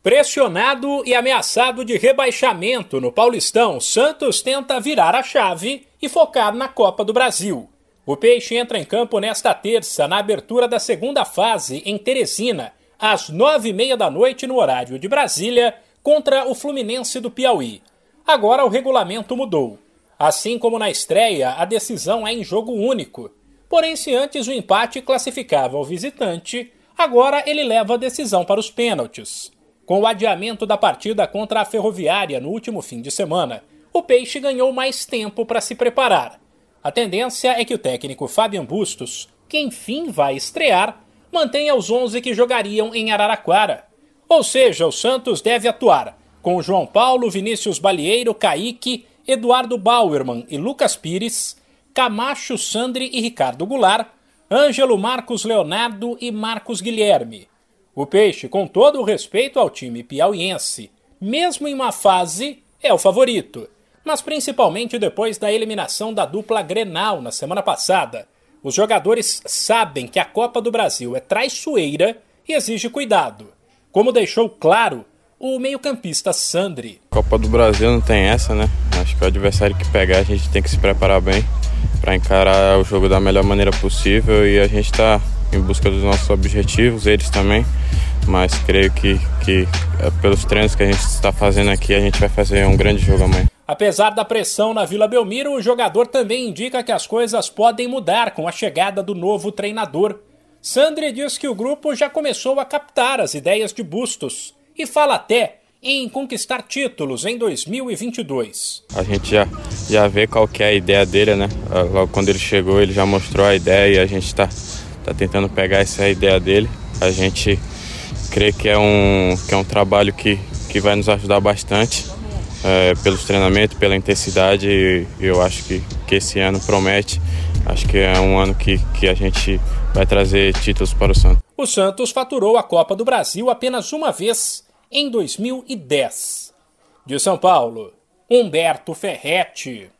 Pressionado e ameaçado de rebaixamento no Paulistão, Santos tenta virar a chave e focar na Copa do Brasil. O Peixe entra em campo nesta terça, na abertura da segunda fase, em Teresina, às nove e meia da noite no horário de Brasília, contra o Fluminense do Piauí. Agora o regulamento mudou. Assim como na estreia, a decisão é em jogo único. Porém, se antes o empate classificava o visitante, agora ele leva a decisão para os pênaltis. Com o adiamento da partida contra a Ferroviária no último fim de semana, o Peixe ganhou mais tempo para se preparar. A tendência é que o técnico Fabian Bustos, que enfim vai estrear, mantenha os 11 que jogariam em Araraquara. Ou seja, o Santos deve atuar com João Paulo, Vinícius Balieiro, Kaique, Eduardo Bauerman e Lucas Pires, Camacho, Sandri e Ricardo Goulart, Ângelo Marcos Leonardo e Marcos Guilherme. O Peixe, com todo o respeito ao time piauiense, mesmo em uma fase, é o favorito. Mas principalmente depois da eliminação da dupla Grenal na semana passada. Os jogadores sabem que a Copa do Brasil é traiçoeira e exige cuidado. Como deixou claro o meio-campista Sandri. Copa do Brasil não tem essa, né? Acho que o adversário que pegar a gente tem que se preparar bem para encarar o jogo da melhor maneira possível e a gente está em busca dos nossos objetivos, eles também. Mas creio que, que é, pelos treinos que a gente está fazendo aqui, a gente vai fazer um grande jogo amanhã. Apesar da pressão na Vila Belmiro, o jogador também indica que as coisas podem mudar com a chegada do novo treinador. Sandri diz que o grupo já começou a captar as ideias de Bustos e fala até em conquistar títulos em 2022. A gente já, já vê qual que é a ideia dele, né? Logo quando ele chegou, ele já mostrou a ideia e a gente está tá tentando pegar essa ideia dele. A gente crê que é um, que é um trabalho que, que vai nos ajudar bastante é, pelos treinamentos, pela intensidade e eu acho que, que esse ano promete. Acho que é um ano que, que a gente vai trazer títulos para o Santos. O Santos faturou a Copa do Brasil apenas uma vez, em 2010. De São Paulo, Humberto Ferretti.